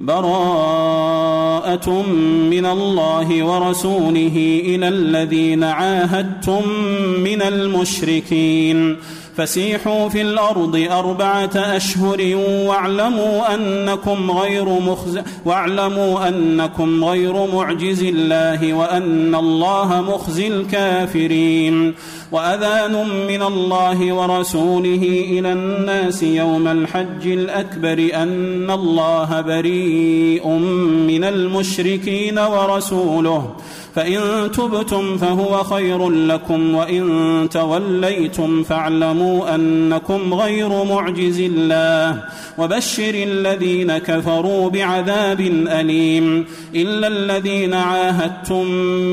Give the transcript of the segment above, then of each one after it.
براءة من الله ورسوله إلى الذين عاهدتم من المشركين. فسيحوا في الأرض أربعة أشهر واعلموا أنكم غير مخز واعلموا أنكم غير معجز الله وأن الله مخزي الكافرين. وأذان من الله ورسوله إلى الناس يوم الحج الأكبر أن الله بريء من المشركين ورسوله. فإن تبتم فهو خير لكم وإن توليتم فاعلموا أنكم غير معجز الله وبشر الذين كفروا بعذاب أليم إلا الذين عاهدتم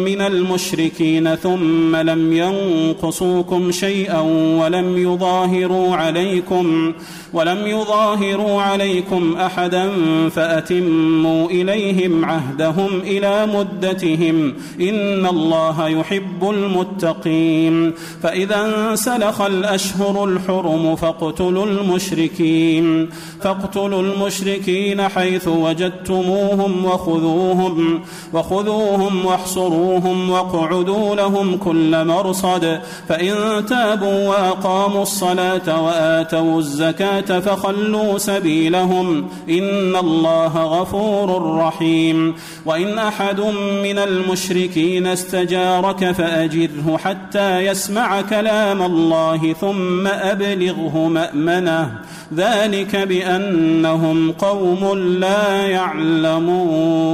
من المشركين ثم لم ينقصوكم شيئا ولم يظاهروا عليكم ولم يظاهروا عليكم أحدا فأتموا إليهم عهدهم إلى مدتهم إن الله يحب المتقين. فإذا انسلخ الأشهر الحرم فاقتلوا المشركين. فاقتلوا المشركين حيث وجدتموهم وخذوهم وخذوهم واحصروهم واقعدوا لهم كل مرصد. فإن تابوا وأقاموا الصلاة وآتوا الزكاة فخلوا سبيلهم. إن الله غفور رحيم. وإن أحد من المشركين استجارك فأجره حتى يسمع كلام الله ثم أبلغه مأمنه. ذلك بأنهم قوم لا يعلمون.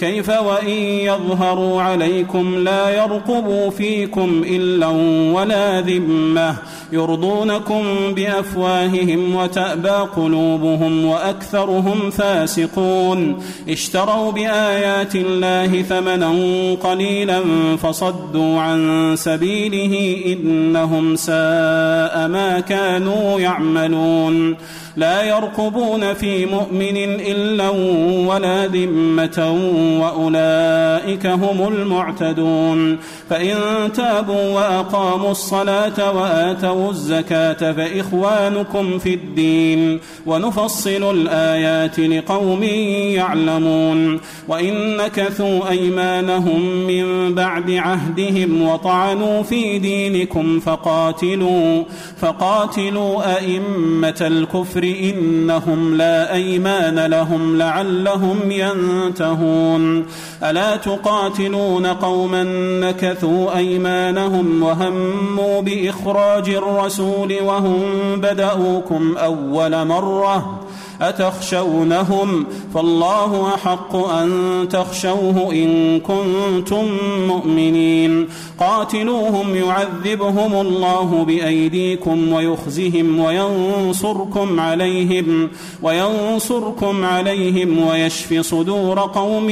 كيف وإن يظهروا عليكم لا يرقبوا فيكم إلا ولا ذمة يرضونكم بأفواههم وتأبى قلوبهم وأكثرهم فاسقون اشتروا بآيات الله ثمنا قليلا فصدوا عن سبيله إنهم ساء ما كانوا يعملون لا يرقبون في مؤمن إلا ولا ذمة وأولئك هم المعتدون. فإن تابوا وأقاموا الصلاة وآتوا الزكاة فإخوانكم في الدين ونفصل الآيات لقوم يعلمون. وإن نكثوا أيمانهم من بعد عهدهم وطعنوا في دينكم فقاتلوا فقاتلوا أئمة الكفر إنهم لا أيمان لهم لعلهم ينتهون. ألا تقاتلون قوما نكثوا أيمانهم وهموا بإخراج الرسول وهم بدأوكم أول مرة؟ أتخشونهم فالله أحق أن تخشوه إن كنتم مؤمنين قاتلوهم يعذبهم الله بأيديكم ويخزهم وينصركم عليهم وينصركم عليهم ويشف صدور قوم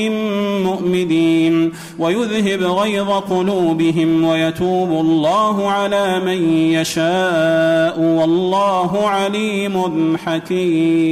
مؤمنين ويذهب غيظ قلوبهم ويتوب الله على من يشاء والله عليم حكيم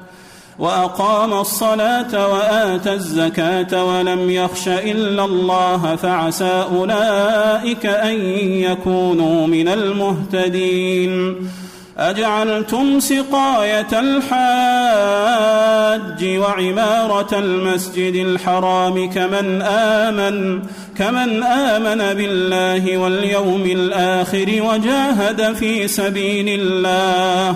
وأقام الصلاة وآتى الزكاة ولم يخش إلا الله فعسى أولئك أن يكونوا من المهتدين. أجعلتم سقاية الحاج وعمارة المسجد الحرام كمن آمن كمن آمن بالله واليوم الآخر وجاهد في سبيل الله.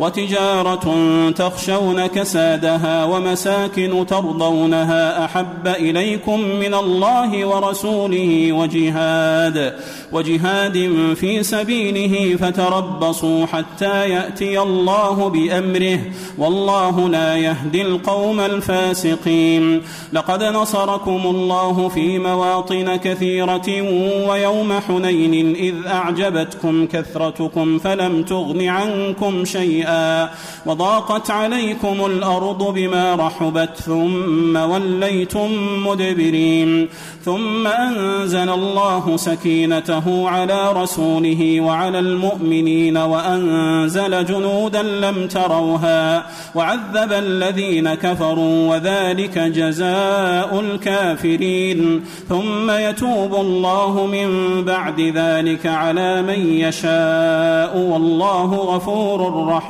وتجارة تخشون كسادها ومساكن ترضونها أحب إليكم من الله ورسوله وجهاد وجهاد في سبيله فتربصوا حتى يأتي الله بأمره والله لا يهدي القوم الفاسقين. لقد نصركم الله في مواطن كثيرة ويوم حنين إذ أعجبتكم كثرتكم فلم تغن عنكم شيئا. وضاقت عليكم الأرض بما رحبت ثم وليتم مدبرين ثم أنزل الله سكينته على رسوله وعلى المؤمنين وأنزل جنودا لم تروها وعذب الذين كفروا وذلك جزاء الكافرين ثم يتوب الله من بعد ذلك على من يشاء والله غفور رحيم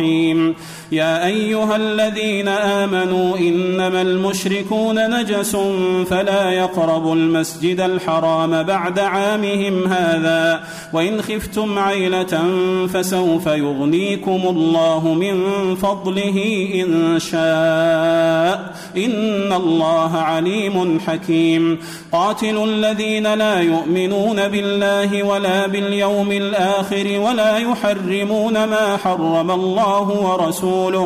يا أيها الذين آمنوا إنما المشركون نجس فلا يقربوا المسجد الحرام بعد عامهم هذا وإن خفتم عيلة فسوف يغنيكم الله من فضله إن شاء. إن الله عليم حكيم. قاتلوا الذين لا يؤمنون بالله ولا باليوم الآخر ولا يحرمون ما حرم الله ورسوله ورسوله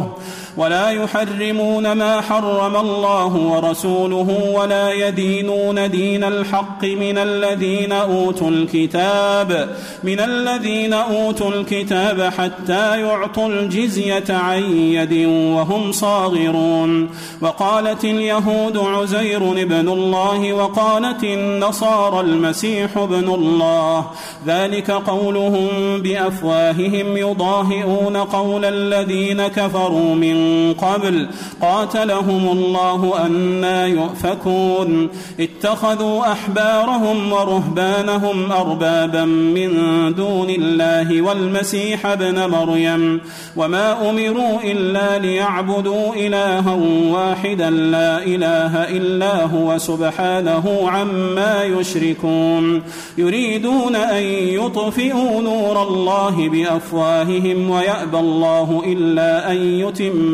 ولا يحرمون ما حرم الله ورسوله ولا يدينون دين الحق من الذين أوتوا الكتاب من الذين أوتوا الكتاب حتى يعطوا الجزية عن يد وهم صاغرون. وقالت اليهود عزير ابن الله وقالت النصارى المسيح ابن الله. ذلك قولهم بأفواههم يضاهئون قول الذين كفروا من قبل قاتلهم الله أنا يؤفكون. اتخذوا أحبارهم ورهبانهم أربابا من دون الله والمسيح ابن مريم. وما أمروا إلا ليعبدوا إلها واحدا لا إله إلا هو سبحانه عما يشركون. يريدون أن يطفئوا نور الله بأفواههم ويأبى الله إلا أن يتم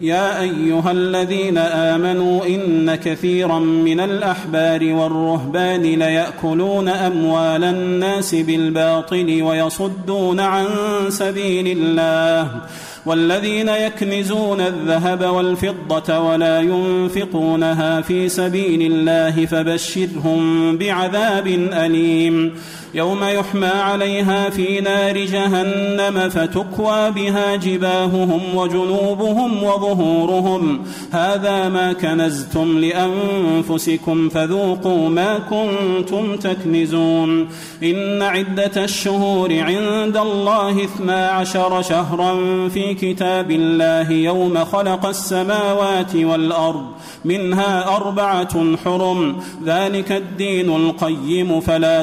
يا أيها الذين آمنوا إن كثيرا من الأحبار والرهبان ليأكلون أموال الناس بالباطل ويصدون عن سبيل الله والذين يكنزون الذهب والفضة ولا ينفقونها في سبيل الله فبشرهم بعذاب أليم يوم يحمى عليها في نار جهنم فتكوى بها جباههم وجنوبهم وظهورهم. هذا ما كنزتم لأنفسكم فذوقوا ما كنتم تكنزون. إن عدة الشهور عند الله اثنا عشر شهرا في كتاب الله يوم خلق السماوات والأرض منها أربعة حرم. ذلك الدين القيم فلا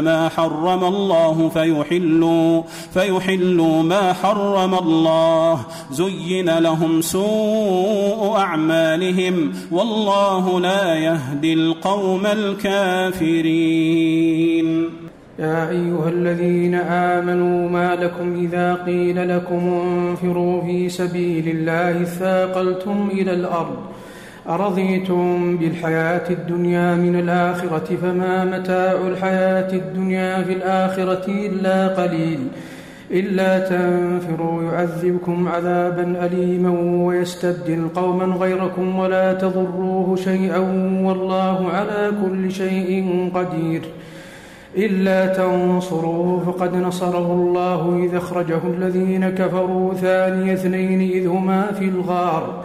ما حرم الله فيحلوا فيحلوا ما حرم الله. زين لهم سوء أعمالهم والله لا يهدي القوم الكافرين. الكافرين يا أيها الذين آمنوا ما لكم إذا قيل لكم انفروا في سبيل الله ثاقلتم إلى الأرض. أرضيتم بالحياة الدنيا من الآخرة فما متاع الحياة الدنيا في الآخرة إلا قليل. إلا تنفروا يعذبكم عذابا أليما ويستبدل قوما غيركم ولا تضروه شيئا والله على كل شيء قدير. إلا تنصروه فقد نصره الله إذ أخرجه الذين كفروا ثاني اثنين إذ هما في الغار.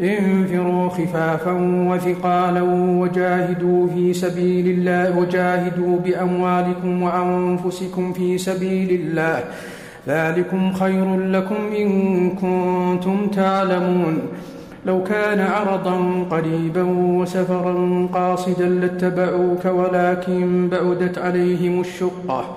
انفروا خفافا وثقالا وجاهدوا في سبيل الله وجاهدوا بأموالكم وأنفسكم في سبيل الله. ذلكم خير لكم إن كنتم تعلمون. لو كان عرضا قريبا وسفرا قاصدا لاتبعوك ولكن بعدت عليهم الشقة.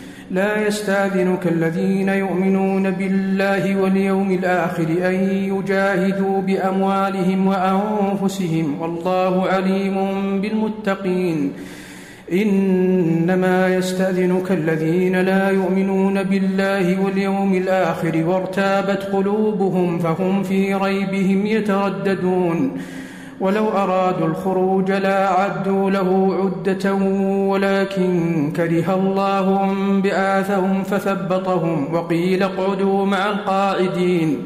لا يستاذنك الذين يؤمنون بالله واليوم الآخر أن يجاهدوا بأموالهم وأنفسهم والله عليم بالمتقين. إنما يستأذنك الذين لا يؤمنون بالله واليوم الآخر وارتابت قلوبهم فهم في ريبهم يترددون. ولو أرادوا الخروج لا عدوا له عدة ولكن كره الله بآثهم فثبطهم وقيل اقعدوا مع القاعدين.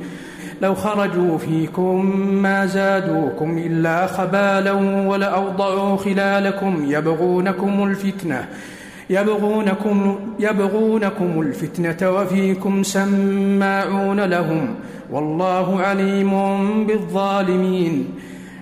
لو خرجوا فيكم ما زادوكم إلا خبالا ولأوضعوا خلالكم يبغونكم الفتنة يبغونكم, يبغونكم الفتنة وفيكم سماعون لهم والله عليم بالظالمين.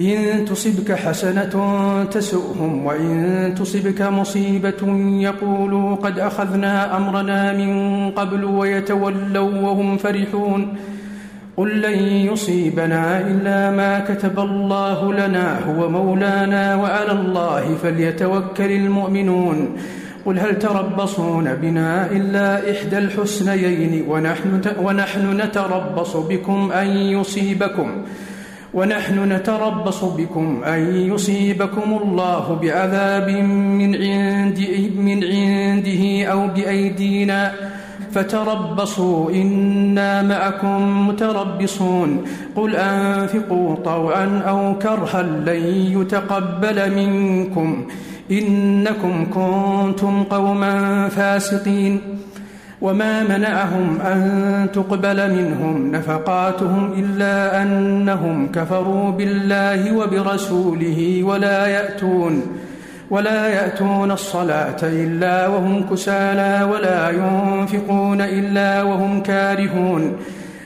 إن تصبك حسنة تسؤهم وإن تصبك مصيبة يقولوا قد أخذنا أمرنا من قبل ويتولوا وهم فرحون. قل لن يصيبنا إلا ما كتب الله لنا هو مولانا وعلى الله فليتوكل المؤمنون. قل هل تربصون بنا إلا إحدى الحسنيين ونحن, ونحن نتربص بكم أن يصيبكم. ونحن نتربص بكم أن يصيبكم الله بعذاب من عنده, من عنده أو بأيدينا. فتربصوا إنا معكم متربصون. قل أنفقوا طوعا أو كرها لن يتقبل منكم. إنكم كنتم قوما فاسقين. وما منعهم أن تقبل منهم نفقاتهم إلا أنهم كفروا بالله وبرسوله ولا يأتون ولا يأتون الصلاة إلا وهم كسالى ولا ينفقون إلا وهم كارهون.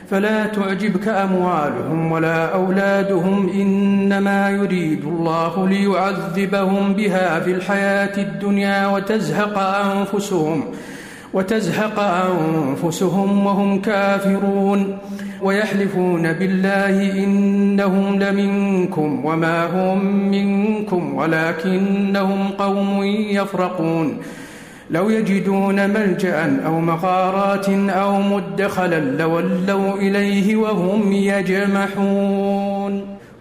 فلا تعجبك أموالهم ولا أولادهم إنما يريد الله ليعذبهم بها في الحياة الدنيا وتزهق أنفسهم. وتزهق أنفسهم وهم كافرون ويحلفون بالله إنهم لمنكم وما هم منكم ولكنهم قوم يفرقون لو يجدون ملجأ أو مغارات أو مدخلا لولوا إليه وهم يجمحون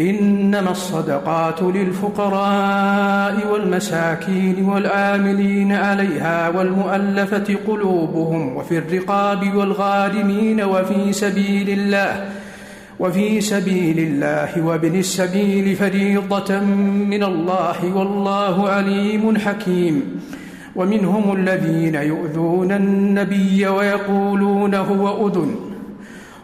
إنما الصدقات للفقراء والمساكين والعاملين عليها والمؤلفة قلوبهم وفي الرقاب والغارمين وفي سبيل الله وفي سبيل الله وابن السبيل فريضة من الله والله عليم حكيم. ومنهم الذين يؤذون النبي ويقولون هو أذن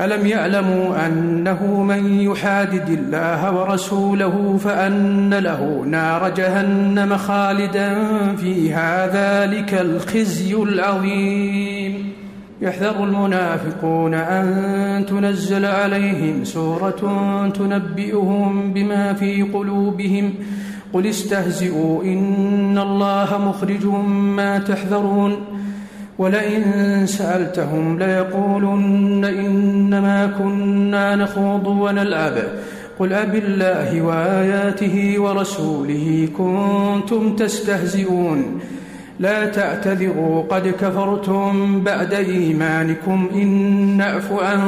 ألم يعلموا أنه من يحادد الله ورسوله فأن له نار جهنم خالدا فيها ذلك الخزي العظيم. يحذر المنافقون أن تنزل عليهم سورة تنبئهم بما في قلوبهم. قل استهزئوا إن الله مخرج ما تحذرون. ولئن سألتهم ليقولن إنما كنا نخوض ونلعب. قل أب الله وآياته ورسوله كنتم تستهزئون. لا تعتذروا قد كفرتم بعد إيمانكم. إن نعف عن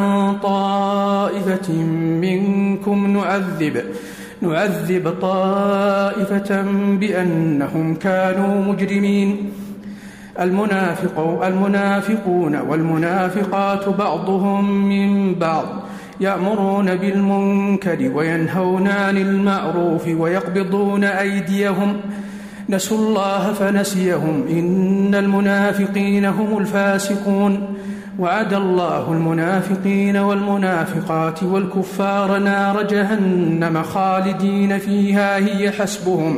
طائفة منكم نعذب. نعذب طائفة بأنهم كانوا مجرمين. المنافق المنافقون والمنافقات بعضهم من بعض. يأمرون بالمنكر وينهون عن المعروف ويقبضون أيديهم. نسوا الله فنسيهم. إن المنافقين هم الفاسقون. وعد الله المنافقين والمنافقات والكفار نار جهنم خالدين فيها هي حسبهم.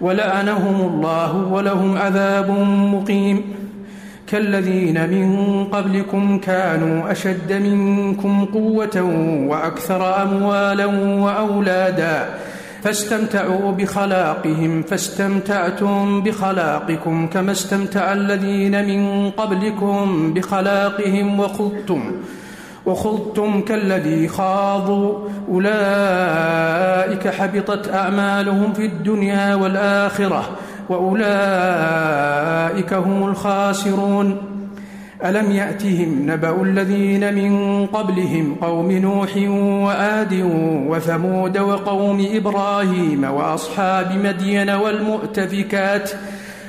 ولعنهم الله ولهم عذاب مقيم. كالذين من قبلكم كانوا أشد منكم قوة وأكثر أموالا وأولادا. فاستمتعوا بخلاقهم فاستمتعتم بخلاقكم كما استمتع الذين من قبلكم بخلاقهم وخضتم. وخضتم كالذي خاضوا. أولئك حبطت أعمالهم في الدنيا والآخرة وأولئك هم الخاسرون. ألم يأتهم نبأ الذين من قبلهم قوم نوح وآد وثمود وقوم إبراهيم وأصحاب مدين والمؤتفكات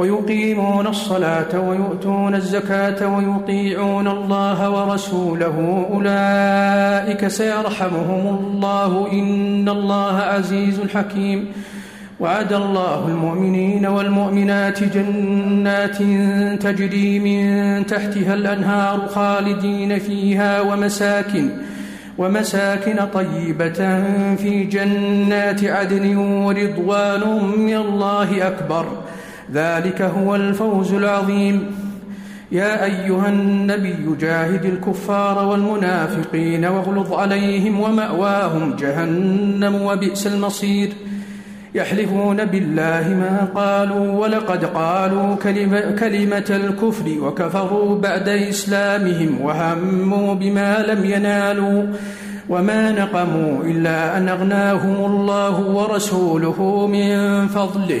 ويقيمون الصلاة ويؤتون الزكاة ويطيعون الله ورسوله أولئك سيرحمهم الله إن الله عزيز حكيم. وعد الله المؤمنين والمؤمنات جنات تجري من تحتها الأنهار خالدين فيها ومساكن ومساكن طيبة في جنات عدن ورضوان من الله أكبر. ذلك هو الفوز العظيم. يا أيها النبي جاهد الكفار والمنافقين واغلظ عليهم ومأواهم جهنم وبئس المصير. يحلفون بالله ما قالوا ولقد قالوا كلمة, كلمة الكفر وكفروا بعد إسلامهم وهموا بما لم ينالوا. وما نقموا إلا أن أغناهم الله ورسوله من فضله.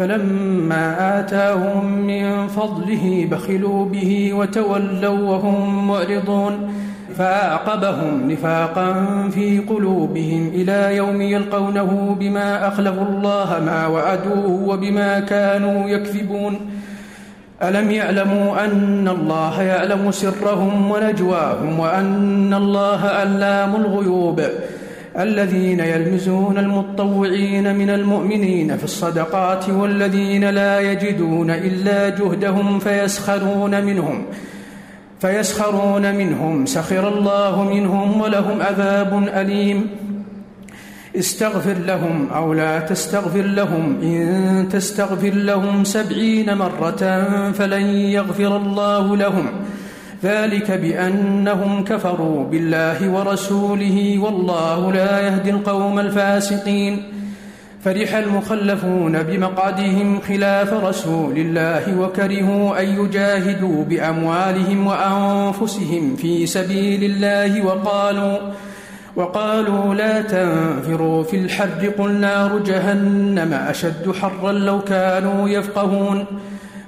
فلما آتاهم من فضله بخلوا به وتولوا وهم معرضون فأعقبهم نفاقا في قلوبهم إلى يوم يلقونه بما أخلفوا الله ما وعدوه وبما كانوا يكذبون. ألم يعلموا أن الله يعلم سرهم ونجواهم وأن الله علام الغيوب؟ الذين يلمزون المطوعين من المؤمنين في الصدقات والذين لا يجدون إلا جهدهم فيسخرون منهم فيسخرون منهم. سخر الله منهم ولهم عذاب أليم. استغفر لهم أو لا تستغفر لهم إن تستغفر لهم سبعين مرة فلن يغفر الله لهم. ذلك بأنهم كفروا بالله ورسوله والله لا يهدي القوم الفاسقين. فرح المخلفون بمقعدهم خلاف رسول الله وكرهوا أن يجاهدوا بأموالهم وأنفسهم في سبيل الله وقالوا وقالوا لا تنفروا في الحر قل نار جهنم أشد حرا لو كانوا يفقهون.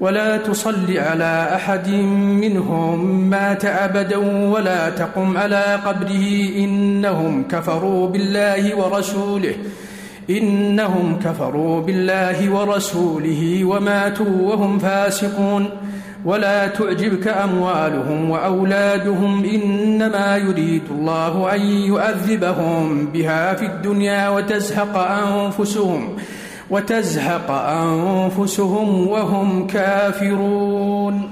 ولا تصل على أحد منهم مات أبدا ولا تقم على قبره إنهم كفروا بالله ورسوله إنهم كفروا بالله ورسوله وماتوا وهم فاسقون ولا تعجبك أموالهم وأولادهم إنما يريد الله أن يؤذبهم بها في الدنيا وتزهق أنفسهم وتزهق أنفسهم وهم كافرون.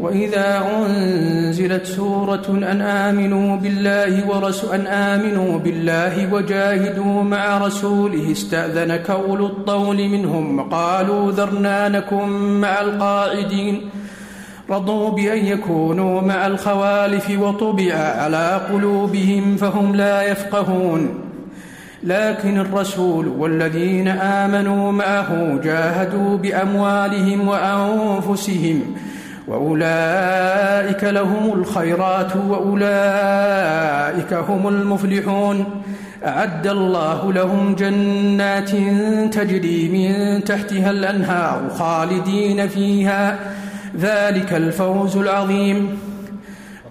وإذا أنزلت سورة أن آمنوا بالله أن آمنوا بالله وجاهدوا مع رسوله استأذنك أولو الطول منهم قالوا ذرنا نكن مع القاعدين. رضوا بأن يكونوا مع الخوالف وطبع على قلوبهم فهم لا يفقهون. لكن الرسول والذين آمنوا معه جاهدوا بأموالهم وأنفسهم وأولئك لهم الخيرات وأولئك هم المفلحون. أعد الله لهم جنات تجري من تحتها الأنهار خالدين فيها. ذلك الفوز العظيم.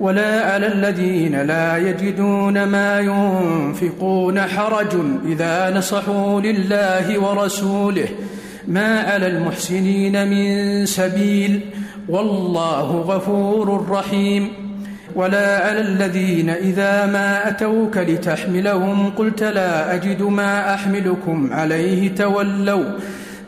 ولا على الذين لا يجدون ما ينفقون حرج إذا نصحوا لله ورسوله. ما على المحسنين من سبيل والله غفور رحيم. ولا على الذين إذا ما أتوك لتحملهم قلت لا أجد ما أحملكم عليه تولوا.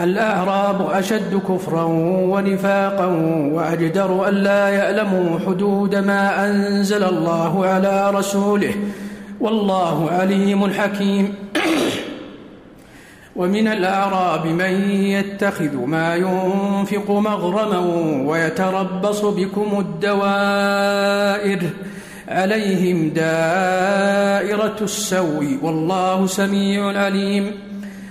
الأعراب أشد كفرا ونفاقا وأجدر أن لا يعلموا حدود ما أنزل الله على رسوله. والله عليم حكيم. ومن الأعراب من يتخذ ما ينفق مغرما ويتربص بكم الدوائر. عليهم دائرة السوء. والله سميع عليم.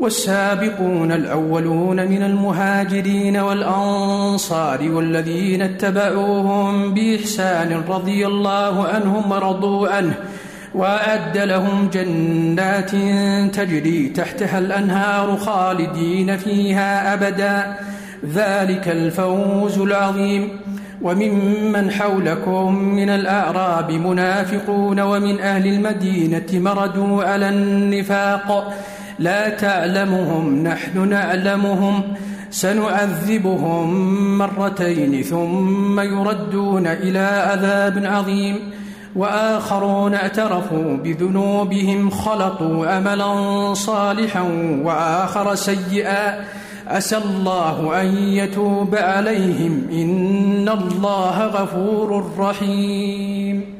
والسابقون الأولون من المهاجرين والأنصار والذين اتبعوهم بإحسان رضي الله عنهم ورضوا عنه وأعد لهم جنات تجري تحتها الأنهار خالدين فيها أبداً. ذلك الفوز العظيم. وممن حولكم من الأعراب منافقون ومن أهل المدينة مردوا على النفاق. لا تعلمهم نحن نعلمهم سنعذبهم مرتين ثم يردون إلى عذاب عظيم. وآخرون اعترفوا بذنوبهم خلطوا أملا صالحا وآخر سيئا. عسى الله أن يتوب عليهم إن الله غفور رحيم.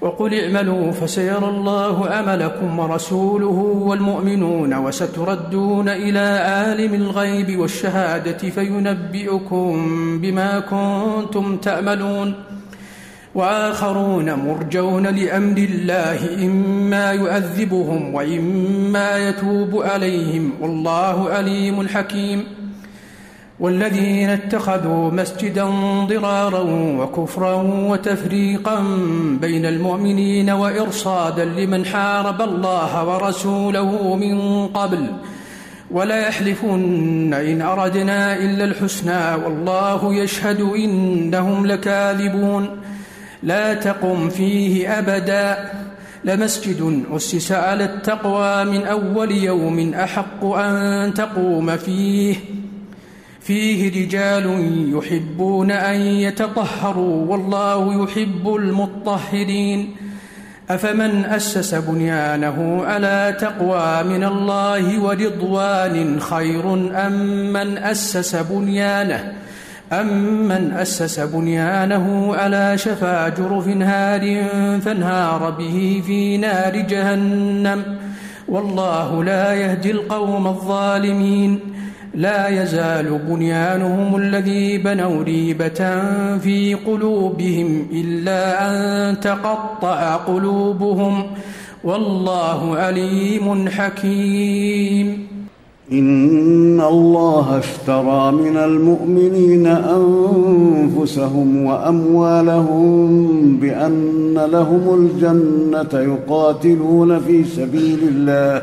وقل اعملوا فسيرى الله عملكم ورسوله والمؤمنون وستردون إلى عالم الغيب والشهادة فينبئكم بما كنتم تعملون وآخرون مرجون لأمر الله إما يؤذبهم وإما يتوب عليهم. والله عليم حكيم. والذين اتخذوا مسجدا ضرارا وكفرا وتفريقا بين المؤمنين وإرصادا لمن حارب الله ورسوله من قبل. ولا يحلفن إن أردنا إلا الحسنى والله يشهد إنهم لكاذبون. لا تقم فيه أبدا. لمسجد أسس على التقوى من أول يوم أحق أن تقوم فيه. فيه رجال يحبون أن يتطهروا والله يحب المطهرين. أفمن أسس بنيانه على تقوى من الله ورضوان خير أم من أسس بنيانه؟ أمن أسس بنيانه على شفا جرف هار فانهار به في نار جهنم؟ والله لا يهدي القوم الظالمين. لا يزال بنيانهم الذي بنوا ريبة في قلوبهم إلا أن تقطع قلوبهم. والله عليم حكيم. إن الله اشترى من المؤمنين أنفسهم وأموالهم بأن لهم الجنة يقاتلون في سبيل الله.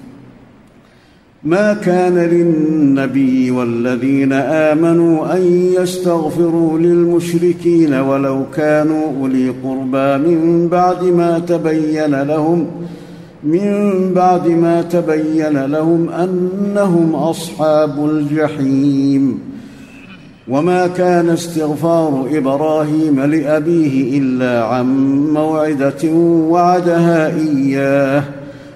ما كان للنبي والذين آمنوا أن يستغفروا للمشركين ولو كانوا أولي قربى من بعد ما تبين لهم من بعد ما تبين لهم أنهم أصحاب الجحيم. وما كان استغفار إبراهيم لأبيه إلا عن موعدة وعدها إياه.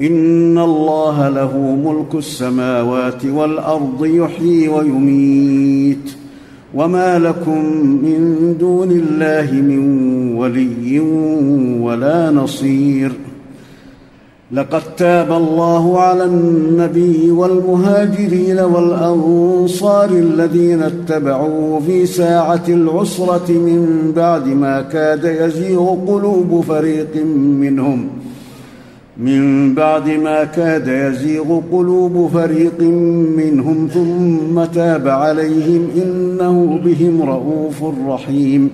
ان الله له ملك السماوات والارض يحيي ويميت. وما لكم من دون الله من ولي ولا نصير. لقد تاب الله على النبي والمهاجرين والانصار الذين اتبعوه في ساعه العسره من بعد ما كاد يزيغ قلوب فريق منهم. من بعد ما كاد يزيغ قلوب فريق منهم ثم تاب عليهم إنه بهم رءوف رحيم.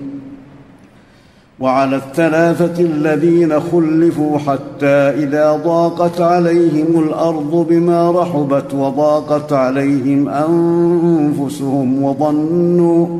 وعلى الثلاثة الذين خلفوا حتى إذا ضاقت عليهم الأرض بما رحبت وضاقت عليهم أنفسهم وظنوا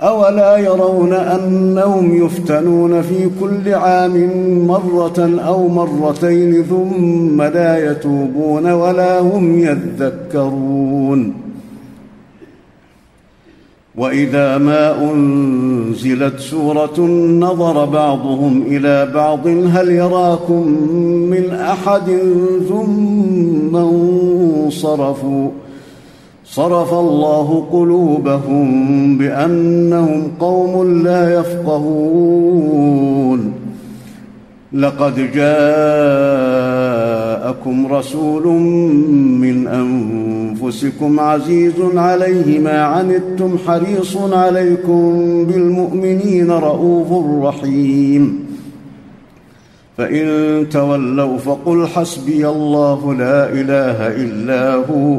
أولا يرون أنهم يفتنون في كل عام مرة أو مرتين ثم لا يتوبون ولا هم يذكرون. وإذا ما أنزلت سورة نظر بعضهم إلى بعض هل يراكم من أحد ثم انصرفوا؟ صرف الله قلوبهم بأنهم قوم لا يفقهون. لقد جاءكم رسول من أنفسكم عزيز عليه ما عنتم حريص عليكم بالمؤمنين رءوف رحيم. فإن تولوا فقل حسبي الله لا إله إلا هو.